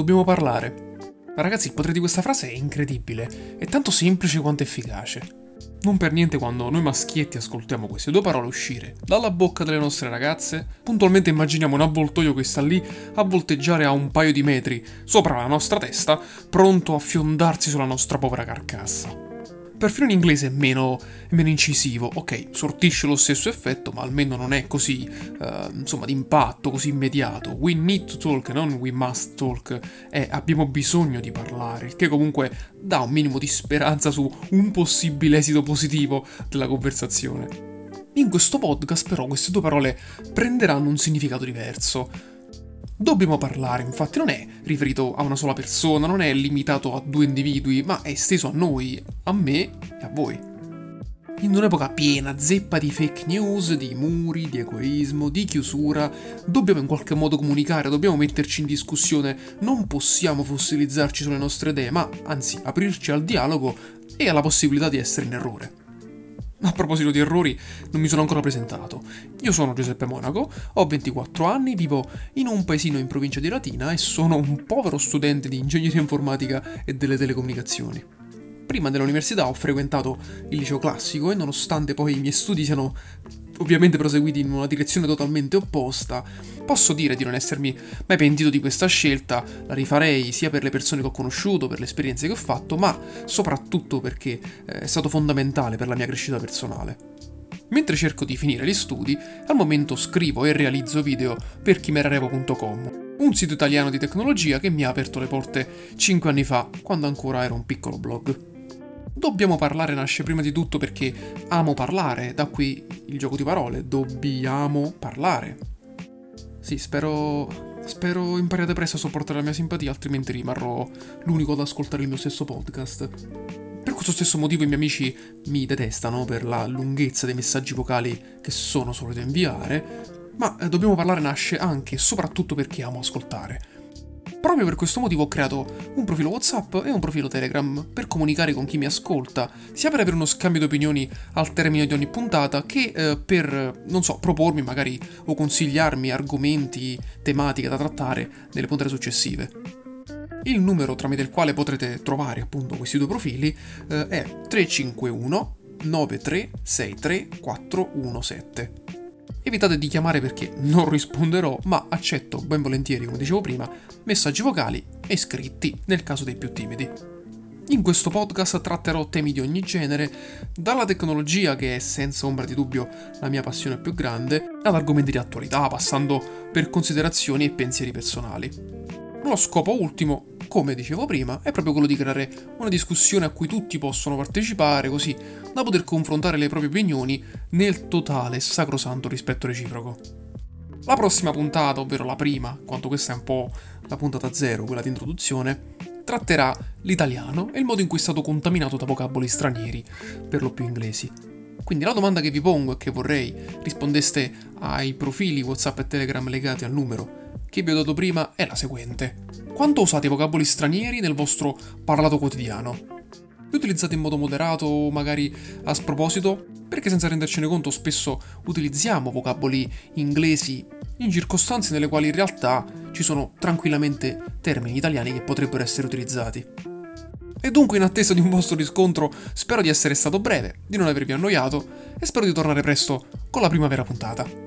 dobbiamo parlare. Ragazzi, il potere di questa frase è incredibile, è tanto semplice quanto efficace. Non per niente quando noi maschietti ascoltiamo queste due parole uscire dalla bocca delle nostre ragazze, puntualmente immaginiamo un avvoltoio che sta lì a volteggiare a un paio di metri sopra la nostra testa, pronto a fiondarsi sulla nostra povera carcassa. Perfino in inglese è meno, è meno, incisivo, ok, sortisce lo stesso effetto, ma almeno non è così, uh, insomma, d'impatto, così immediato. We need to talk, non we must talk, è abbiamo bisogno di parlare, il che comunque dà un minimo di speranza su un possibile esito positivo della conversazione. In questo podcast però queste due parole prenderanno un significato diverso Dobbiamo parlare, infatti, non è riferito a una sola persona, non è limitato a due individui, ma è esteso a noi, a me e a voi. In un'epoca piena, zeppa di fake news, di muri, di egoismo, di chiusura, dobbiamo in qualche modo comunicare, dobbiamo metterci in discussione, non possiamo fossilizzarci sulle nostre idee, ma anzi aprirci al dialogo e alla possibilità di essere in errore. A proposito di errori, non mi sono ancora presentato. Io sono Giuseppe Monaco, ho 24 anni, vivo in un paesino in provincia di Latina e sono un povero studente di ingegneria informatica e delle telecomunicazioni. Prima dell'università ho frequentato il liceo classico e nonostante poi i miei studi siano ovviamente proseguiti in una direzione totalmente opposta, posso dire di non essermi mai pentito di questa scelta, la rifarei sia per le persone che ho conosciuto, per le esperienze che ho fatto, ma soprattutto perché eh, è stato fondamentale per la mia crescita personale. Mentre cerco di finire gli studi, al momento scrivo e realizzo video per chimerarevo.com, un sito italiano di tecnologia che mi ha aperto le porte 5 anni fa, quando ancora era un piccolo blog. Dobbiamo parlare nasce prima di tutto perché amo parlare, da qui il gioco di parole, dobbiamo parlare. Sì, spero Spero impariate presto a sopportare la mia simpatia, altrimenti rimarrò l'unico ad ascoltare il mio stesso podcast. Per questo stesso motivo i miei amici mi detestano per la lunghezza dei messaggi vocali che sono solito inviare, ma eh, dobbiamo parlare nasce anche e soprattutto perché amo ascoltare. Proprio per questo motivo ho creato un profilo WhatsApp e un profilo Telegram per comunicare con chi mi ascolta, sia per avere uno scambio di opinioni al termine di ogni puntata, che eh, per, non so, propormi magari o consigliarmi argomenti, tematiche da trattare nelle puntate successive. Il numero tramite il quale potrete trovare appunto questi due profili eh, è 351 9363 417. Evitate di chiamare perché non risponderò, ma accetto ben volentieri, come dicevo prima, messaggi vocali e scritti nel caso dei più timidi. In questo podcast tratterò temi di ogni genere, dalla tecnologia, che è senza ombra di dubbio la mia passione più grande, ad argomenti di attualità, passando per considerazioni e pensieri personali. Lo scopo ultimo come dicevo prima, è proprio quello di creare una discussione a cui tutti possono partecipare, così da poter confrontare le proprie opinioni nel totale sacrosanto rispetto reciproco. La prossima puntata, ovvero la prima, quanto questa è un po' la puntata zero, quella di introduzione, tratterà l'italiano e il modo in cui è stato contaminato da vocaboli stranieri, per lo più inglesi. Quindi la domanda che vi pongo e che vorrei rispondeste ai profili WhatsApp e Telegram legati al numero che vi ho dato prima è la seguente. Quanto usate i vocaboli stranieri nel vostro parlato quotidiano? Li utilizzate in modo moderato o magari a sproposito? Perché senza rendercene conto spesso utilizziamo vocaboli inglesi in circostanze nelle quali in realtà ci sono tranquillamente termini italiani che potrebbero essere utilizzati. E dunque in attesa di un vostro riscontro spero di essere stato breve, di non avervi annoiato e spero di tornare presto con la prima vera puntata.